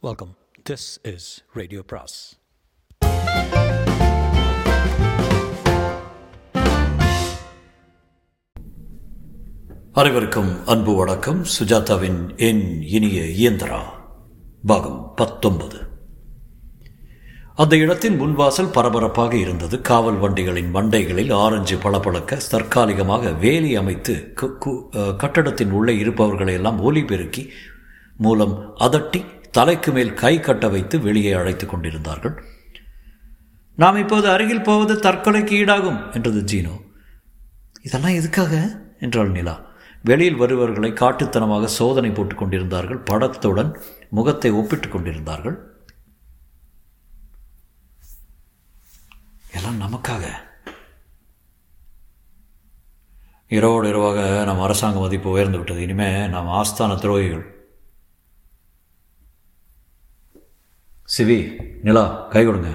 Welcome this is radio பிராஸ் அனைவருக்கும் அன்பு வணக்கம். சுஜாதாவின் என் இனிய இயந்திரா பாகம் பத்தொன்பது. அந்த இடத்தின் முன்வாசல் பரபரப்பாக இருந்தது. காவல் வண்டிகளின் மண்டைகளில் ஆரஞ்சு பளபளக்க தற்காலிகமாக வேலி அமைத்து கு- கு- கட்டடத்தின் உள்ளே இருப்பவர்களை எல்லாம் ஒலி பெருக்கி மூலம் அதட்டி தலைக்கு மேல் கை கட்ட வைத்து வெளியே அழைத்துக் கொண்டிருந்தார்கள். நாம் இப்போது அருகில் போவது தற்கொலைக்கு ஈடாகும் என்றது ஜீனோ. இதெல்லாம் எதுக்காக? என்றாள் நிலா. வெளியில் வருபவர்களை காட்டுத்தனமாக சோதனை போட்டுக் கொண்டிருந்தார்கள். படத்துடன் முகத்தை ஒப்பிட்டுக் கொண்டிருந்தார்கள். எல்லாம் நமக்காக. இரவோடு இரவாக நம் அரசாங்க மதிப்பு உயர்ந்து விட்டது. இனிமே நாம் ஆஸ்தான துரோகிகள் சிவி நிலா கை கொடுங்க.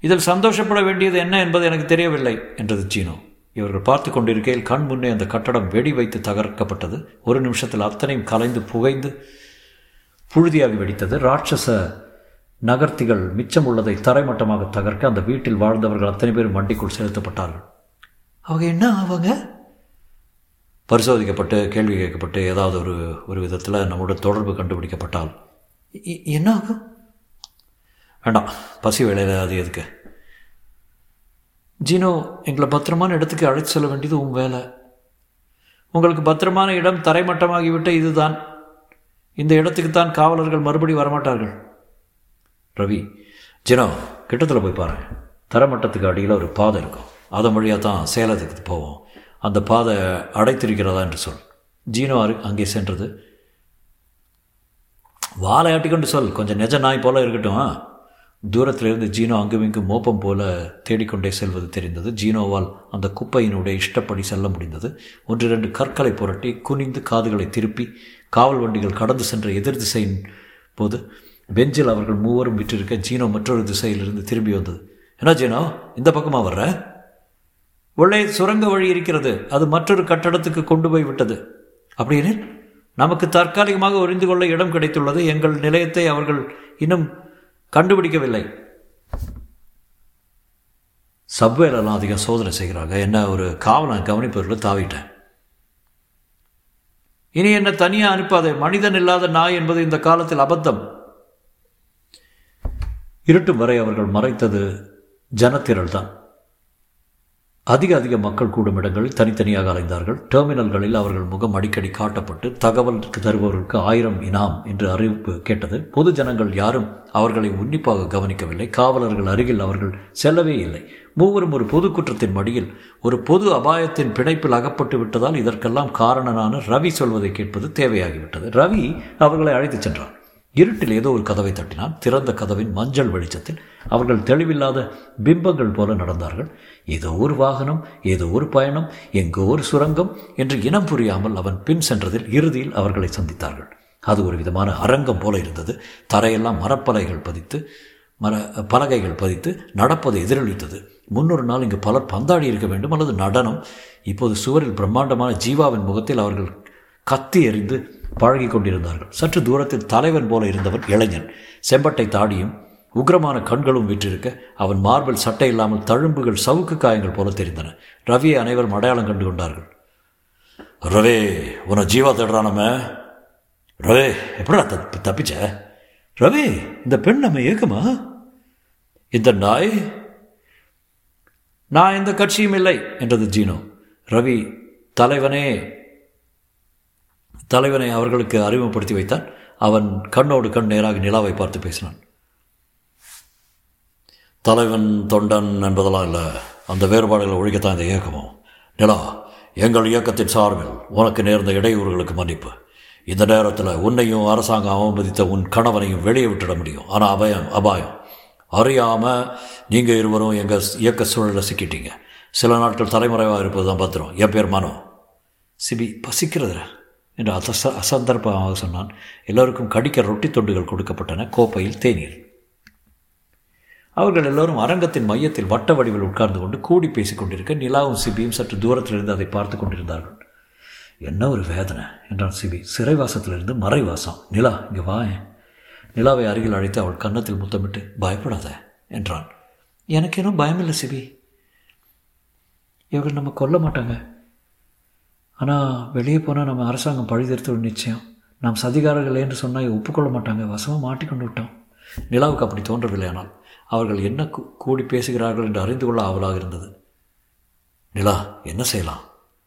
இதில் சந்தோஷப்பட வேண்டியது என்ன என்பது எனக்கு தெரியவில்லை என்றது சீனோ இவர்கள் பார்த்து கொண்டிருக்கையில் கண் முன்னே அந்த கட்டடம் வெடி வைத்து தகர்க்கப்பட்டது. ஒரு நிமிஷத்தில் அத்தனையும் கலைந்து புகைந்து புழுதியாகி வெடித்தது. ராட்சச நகர்த்திகள் மிச்சம் உள்ளதை தரைமட்டமாக தகர்க்க அந்த வீட்டில் வாழ்ந்தவர்கள் அத்தனை பேரும் வண்டிக்குள் செலுத்தப்பட்டார்கள். அவங்க என்ன ஆவாங்க? பரிசோதிக்கப்பட்டு கேள்வி கேட்கப்பட்டு ஏதாவது ஒரு ஒரு விதத்தில் நம்மோட தொடர்பு கண்டுபிடிக்கப்பட்டால். என்ன ஆகும் வேண்டாம் பசி வேலையில் அது எதுக்கு. ஜீனோ எங்களை பத்திரமான இடத்துக்கு அழைத்து செல்ல வேண்டியது உன் வேலை. உங்களுக்கு பத்திரமான இடம் தரைமட்டமாகிவிட்ட இதுதான். இந்த இடத்துக்கு தான் காவலர்கள் மறுபடி வரமாட்டார்கள். ரவி ஜினோ கிட்டத்தில் போய் பாரு தரமட்டத்துக்கு அடியில் ஒரு பாதை இருக்கும். அதன் வழியாக தான் சேலத்துக்கு போவோம். அந்த பாதை அடைத்திருக்கிறதா என்று சொல். ஜீனோ அரு அங்கே சென்றது. வாழை ஆட்டிக்கொண்டு சொல். கொஞ்சம் நெஜ நாய் போல இருக்கட்டும் தூரத்திலிருந்து ஜீனோ அங்குமிங்கும் மோப்பம் போல தேடிக்கொண்டே செல்வது தெரிந்தது. ஜீனோவால் அந்த குப்பையினுடைய இஷ்டப்படி செல்ல முடிந்தது. ஒன்று இரண்டு கற்களை புரட்டி குனிந்து காதுகளை திருப்பி காவல் வண்டிகள் கடந்து சென்ற எதிர் திசையின் போது பெஞ்சில் அவர்கள் மூவரும் விற்றிருக்க ஜீனோ மற்றொரு திசையிலிருந்து திரும்பி வந்தது. என்ன ஜீனோ இந்த பக்கமாக வர்ற? உள்ளே சுரங்க வழி இருக்கிறது. அது மற்றொரு கட்டடத்துக்கு கொண்டு போய் விட்டது. அப்படின்னு நமக்கு தற்காலிகமாக ஒரிந்து கொள்ள இடம் கிடைத்துள்ளது. எங்கள் நிலையத்தை அவர்கள் இன்னும் கண்டுபிடிக்கவில்லை. சப்வேலெல்லாம் அதிகம் சோதனை செய்கிறாங்க. என்ன ஒரு காவலன் கவனிப்பவர்கள் தாவிட்டேன். இனி என்ன தனியாக அனுப்பாதே? மனிதன் இல்லாத நாய் என்பது இந்த காலத்தில் அபத்தம். இருட்டும் வரை அவர்கள் மறைத்தது ஜனத்திரள் தான் அதிக அதிக மக்கள் கூடும் இடங்களில் தனித்தனியாக அலைந்தார்கள். டெர்மினல்களில் அவர்கள் முகம் அடிக்கடி காட்டப்பட்டு தகவல் தருபவர்களுக்கு ஆயிரம் இனாம் என்று அறிவிப்பு கேட்டது. பொது ஜனங்கள் யாரும் அவர்களை உன்னிப்பாக கவனிக்கவில்லை. காவலர்கள் அருகில் அவர்கள் செல்லவே இல்லை. மூவரும் ஒரு பொது குற்றத்தின் மடியில் ஒரு பொது அபாயத்தின் பிணைப்பில் அகப்பட்டு விட்டதால் இதற்கெல்லாம் காரணனான ரவி சொல்வதை கேட்பது தேவையாகிவிட்டது. ரவி அவர்களை அழைத்துச் சென்றார் இருட்டில் ஏதோ ஒரு கதவை தட்டினான் திறந்த கதவின் மஞ்சள் வெளிச்சத்தில் அவர்கள் தெளிவில்லாத பிம்பங்கள் போல நடந்தார்கள். ஏதோ ஒரு வாகனம் ஏதோ ஒரு பயணம் எங்கோ ஒரு சுரங்கம் என்று இனம் புரியாமல் அவன் பின் சென்றதில் இறுதியில் அவர்களை சந்தித்தார்கள். அது ஒரு விதமான அரங்கம் போல இருந்தது. தரையெல்லாம் மரப்பலகைகள் பதித்து மர பலகைகள் பதித்து நடப்பது எதிரொலித்தது. முன்னொரு நாள் இங்கு பலர் பந்தாடி இருக்க வேண்டும் அல்லது நடனம். இப்போது சுவரில் பிரம்மாண்டமான ஜீவாவின் முகத்தில் அவர்கள் கத்தி எறிந்து பழகி கொண்டிருந்தார்கள். சற்று தூரத்தில் தலைவன் போல இருந்தவன் இளைஞன். செம்பட்டை தாடியும் உக்கிரமான கண்களும் விற்றிருக்க அவன் மார்பில் சட்டை இல்லாமல் தழும்புகள் சவுக்கு காயங்கள் போல தெரிந்தன. ரவியை அனைவரும் அடையாளம் கண்டு கொண்டார்கள். ரவே உன ஜீவா தேடுறானமே ரவே எப்படா தப்பி தப்பிச்ச? ரவி இந்த பெண் நம்ம ஏக்கமா? இந்த நாய்? நான் எந்த கட்சியும் இல்லை என்றது ஜீனோ. ரவி தலைவனே தலைவனை அவர்களுக்கு அறிமுகப்படுத்தி வைத்தான். அவன் கண்ணோடு கண் நேராக நிலாவை பார்த்து பேசினான். தலைவன் தொண்டன் என்பதெல்லாம் இல்லை. அந்த வேறுபாடுகளை ஒழிக்கத்தான் இந்த இயக்கமும் நிலா எங்கள் இயக்கத்தின் சார்பில் உனக்கு நேர்ந்த இடையூறுகளுக்கு மன்னிப்பு. இந்த நேரத்தில் உன்னையும் அரசாங்கம் அவமதித்த உன் கணவனையும் வெளியே விட்டுட முடியும். ஆனால் அபயம் அபாயம். அறியாமல் நீங்கள் இருவரும் எங்கள் இயக்க சூழலில் சிக்கிட்டீங்க. சில நாட்கள் தலைமுறைவாக இருப்பது தான் பத்திரம். என் பேர் மனோ. சிபி பசிக்கிறதுரா என்று அச அசந்தர்ப்பமாக சொன்னான். எல்லோருக்கும் கடிக்க ரொட்டி தொண்டுகள் கொடுக்கப்பட்டன கோப்பையில் தேநீர். அவர்கள் எல்லோரும் அரங்கத்தின் மையத்தில் வட்ட வடிவில் உட்கார்ந்து கொண்டு கூடி பேசிக் கொண்டிருக்க நிலாவும் சிபியும் சற்று தூரத்திலிருந்து அதை பார்த்து கொண்டிருந்தார்கள். என்ன ஒரு வேதனை என்றான் சிபி. சிறைவாசத்திலிருந்து மறைவாசம். நிலா இங்கே வா. நிலாவை அருகில் அழைத்து அவள் கன்னத்தில் முத்தமிட்டு பயப்படாத என்றான். எனக்கு இன்னும் பயமில்லை சிபி. இவர்கள் நம்ம கொல்ல மாட்டாங்க. ஆனால் வெளியே போனால் நம்ம அரசாங்கம் பழிதீர்த்து நிச்சயம். நாம் சதிகாரர்கள் என்று சொன்னால் ஒப்புக்கொள்ள மாட்டாங்க. வசமாக மாட்டிக்கொண்டு விட்டோம். நிலாவுக்கு அப்படி தோன்றவில்லை ஆனால் அவர்கள் என்ன கூடி பேசுகிறார்கள் என்று அறிந்து கொள்ள ஆவலாக இருந்தது. நிலா என்ன செய்யலாம்?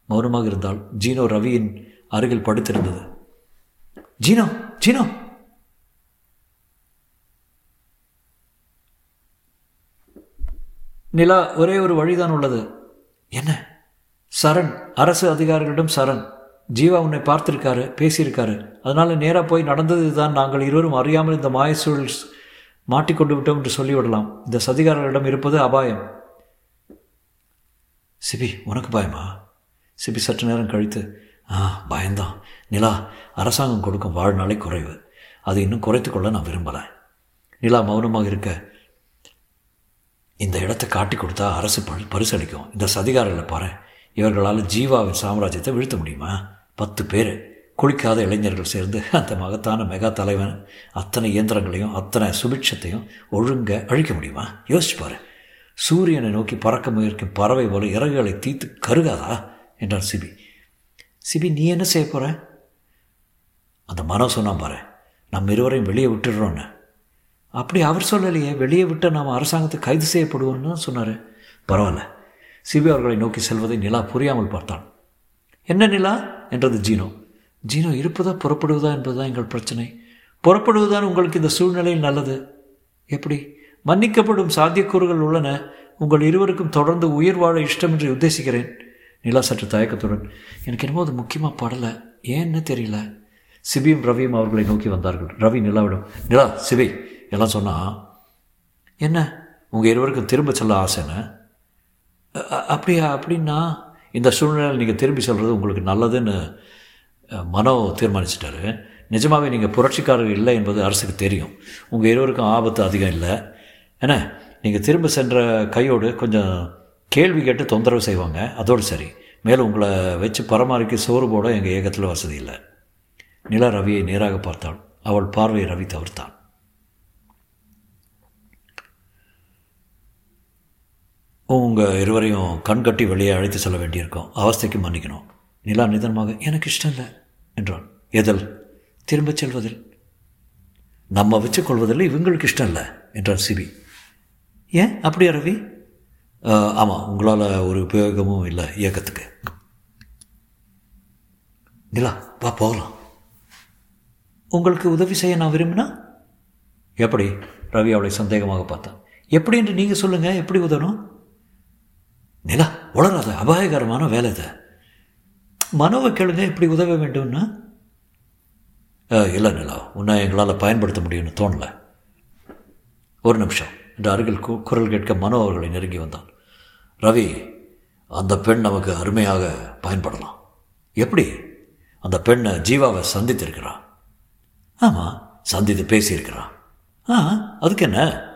மௌனமாக இருந்தால் ஜீனோ ரவியின் அருகில் படுத்திருந்தது. ஜீனோ ஜீனோ! நிலா ஒரே ஒரு வழிதான் உள்ளது. என்ன? சரண். அரசு அதிகாரிகளிடம் சரண். ஜீவா உன்னை பார்த்துருக்காரு பேசியிருக்காரு. அதனால நேராக போய் நடந்தது தான் நாங்கள் இருவரும் அறியாமல் இந்த மாயசூழல் மாட்டிக்கொண்டு விட்டோம் என்று சொல்லிவிடலாம். இந்த சதிகாரர்களிடம் இருப்பது அபாயம். சிபி உனக்கு பயமா? சிபி சற்று நேரம் கழித்து ஆ பயம்தான். நிலா அரசாங்கம் கொடுக்கும் வாழ்நாளை குறைவு. அது இன்னும் குறைத்துக்கொள்ள நான் விரும்பலை. நிலா மௌனமாக இருக்க இந்த இடத்தை காட்டி கொடுத்தா அரசு பரி பரிசளிக்கும். இந்த சதிகாரர்களை பாரு இவர்களால் ஜீவாவின் சாம்ராஜ்யத்தை வீழ்த்த முடியுமா? பத்து பேர் குளிக்காத இளைஞர்கள் சேர்ந்து அந்த மகத்தான மெகா தலைவன் அத்தனை இயந்திரங்களையும் அத்தனை சுபிட்சத்தையும் ஒழுங்க அழிக்க முடியுமா? யோசிச்சு பாரு. சூரியனை நோக்கி பறக்க முயற்கும் பறவை போல இறகுகளை தீத்து கருகாதா? என்றார் சிபி. சிபி நீ என்ன செய்ய போற? அந்த மனம் சொன்னான் பாரு நம்ம இருவரையும் வெளியே விட்டுடுறோன்னு. அப்படி அவர் சொல்லலையே வெளியே விட்டு நாம் அரசாங்கத்தை கைது செய்யப்படுவோம்னு தான் சொன்னார். பரவாயில்ல சிபி அவர்களை நோக்கி செல்வதை நிலா புரியாமல் பார்த்தான். என்ன நிலா? என்றது ஜீனோ. ஜீனோ இருப்பதா புறப்படுவதா என்பதுதான் எங்கள் பிரச்சனை. புறப்படுவதுதான் உங்களுக்கு இந்த சூழ்நிலையில் நல்லது. எப்படி? மன்னிக்கப்படும் சாத்தியக்கூறுகள் உள்ளன. உங்கள் இருவருக்கும் தொடர்ந்து உயிர் வாழ இஷ்டம் என்று உத்தேசிக்கிறேன். நிலா சற்று தயக்கத்துடன் எனக்கு என்னமோ அது முக்கியமாக படலை. ஏன்னு தெரியல. சிபியும் ரவியும் அவர்களை நோக்கி வந்தார்கள். ரவி நிலாவிடம் நிலா சிபி எல்லாம் சொன்னா என்ன? உங்கள் இருவருக்கும் திரும்ப செல்ல ஆசைன்னு அப்படியா அப்படின்னா இந்த சூழ்நிலையில் நீங்கள் திரும்பி சொல்கிறது உங்களுக்கு நல்லதுன்னு மனோ தீர்மானிச்சிட்டாரு. நிஜமாகவே நீங்கள் புரட்சிக்காரர் இல்லை என்பது அரசுக்கு தெரியும். உங்கள் இருவருக்கும் ஆபத்து அதிகம் இல்லை. என்ன? நீங்கள் திரும்ப சென்ற கையோடு கொஞ்சம் கேள்வி கேட்டு தொந்தரவு செய்வாங்க. அதோடு சரி. மேலும் உங்களை வச்சு பராமரிக்க சோறு போட எங்கள் ஏகத்தில் வசதி இல்லை. நிலா ரவியை நேராக பார்த்தாள். அவள் பார்வையை ரவி தவிர்த்தான். உங்கள் இருவரையும் கண்கட்டி வெளியே அழைத்து செல்ல வேண்டியிருக்கும். அவஸ்தைக்கு மன்னிக்கணும். நிலா நிதனமாக எனக்கு இஷ்டம் இல்லை என்றான். எதில்? திரும்பச் செல்வதில். நம்ம வச்சுக்கொள்வதில் இவங்களுக்கு இஷ்டம் இல்லை என்றார் சிபி. ஏன்? அப்படியா ரவி? ஆமாம் உங்களால் ஒரு உபயோகமும் இல்லை இயக்கத்துக்கு. நிலா வா போகலாம். உங்களுக்கு உதவி செய்ய நான் விரும்பினா? எப்படி? ரவி அவளை சந்தேகமாக பார்த்தான். எப்படி என்று நீங்கள் சொல்லுங்கள் எப்படி உதவணும்? நிலா உளராத அபாயகரமான வேலை இது மனோவை கேளுங்க இப்படி உதவ வேண்டும்னா? இல்லை நிலா உன்னை எங்களால் பயன்படுத்த முடியும்னு தோணலை. ஒரு நிமிஷம் என்று அருகில் கு- குரல் கேட்க மனோ அவர்களை நெருங்கி வந்தான். ரவி அந்த பெண் நமக்கு அருமையாக பயன்படலாம். எப்படி? அந்த பெண்ணை ஜீவாவை சந்தித்திருக்கிறான். ஆமாம் சந்தித்து பேசியிருக்கிறான். ஆ அதுக்கு என்ன?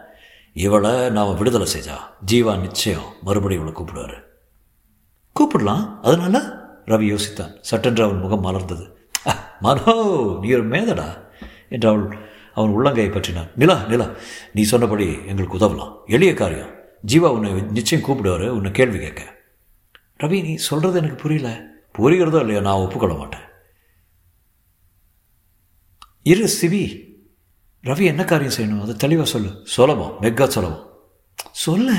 இவளை நாம் விடுதலை செஞ்சா ஜீவா நிச்சயம் மறுபடியும் இவளை கூப்பிடுவார். கூப்பிடலாம். அதனால ரவி யோசித்தான். சட்டென்று அவன் முகம் மலர்ந்தது. மனோ நீ ஒரு மேதடா? என்று அவள் அவன் உள்ளங்கையை பற்றினான். நிலா நிலா நீ சொன்னபடி எங்களுக்கு உதவலாம். எளிய காரியம். ஜீவா உன்னை நிச்சயம் கூப்பிடுவார். உன்னை கேள்வி கேட்க. ரவி நீ சொல்கிறது எனக்கு புரியல. புரிகிறதோ இல்லையா நான் ஒப்புக்கொள்ள மாட்டேன். இரு சிவி ரவி என்ன காரியம் செய்யணும்? அதை தெளிவாக சொல்லு. சுலபம். மெக்கா சுலபம். சொல்ல.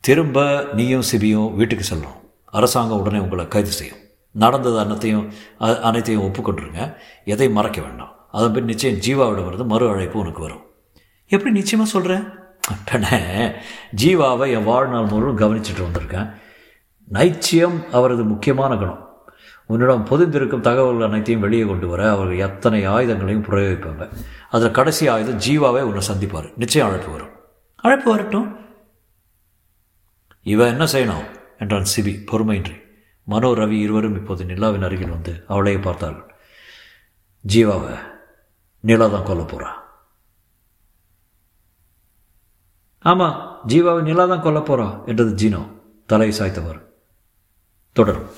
திரும்ப நீயும் சிபியும் வீட்டுக்கு செல்லணும். அரசாங்கம் உடனே உங்களை கைது செய்யும். நடந்தது அனைத்தையும் அனைத்தையும் ஒப்புக்கொண்டுருங்க. எதையும் மறைக்க வேண்டாம். அதன் பின் நிச்சயம் ஜீவாவிடம் இருந்து மறு அழைப்பு உனக்கு வரும். எப்படி நிச்சயமாக சொல்கிறேன் பெண்ணே ஜீவாவை என் வாழ்நாள் முழுவதும் கவனிச்சுட்டு வந்திருக்கேன். நைச்சியம் அவரது முக்கியமான குணம். உன்னிடம் பொதிந்திருக்கும் தகவல்கள் அனைத்தையும் வெளியே கொண்டு வர அவர்கள் எத்தனை ஆயுதங்களையும் பிரயோகிப்பாங்க அதில் கடைசி ஆயுதம் ஜீவாவே உன்னை சந்திப்பார். நிச்சயம் அழைப்பு வரும். அழைப்பு வரட்டும். இவன் என்ன செய்யணும்? என்றான் சிபி. பொறுமையின்றி. மனோ ரவி இருவரும் இப்போது நிலாவின் அருகில் வந்து அவளையே பார்த்தார்கள் ஜீவாவை நிலா தான் கொல்ல போறா. ஆமாம் ஜீவாவை நிலா தான் கொல்ல போறா என்றது ஜீனோ. தலையை சாய்த்தவர். தொடரும்.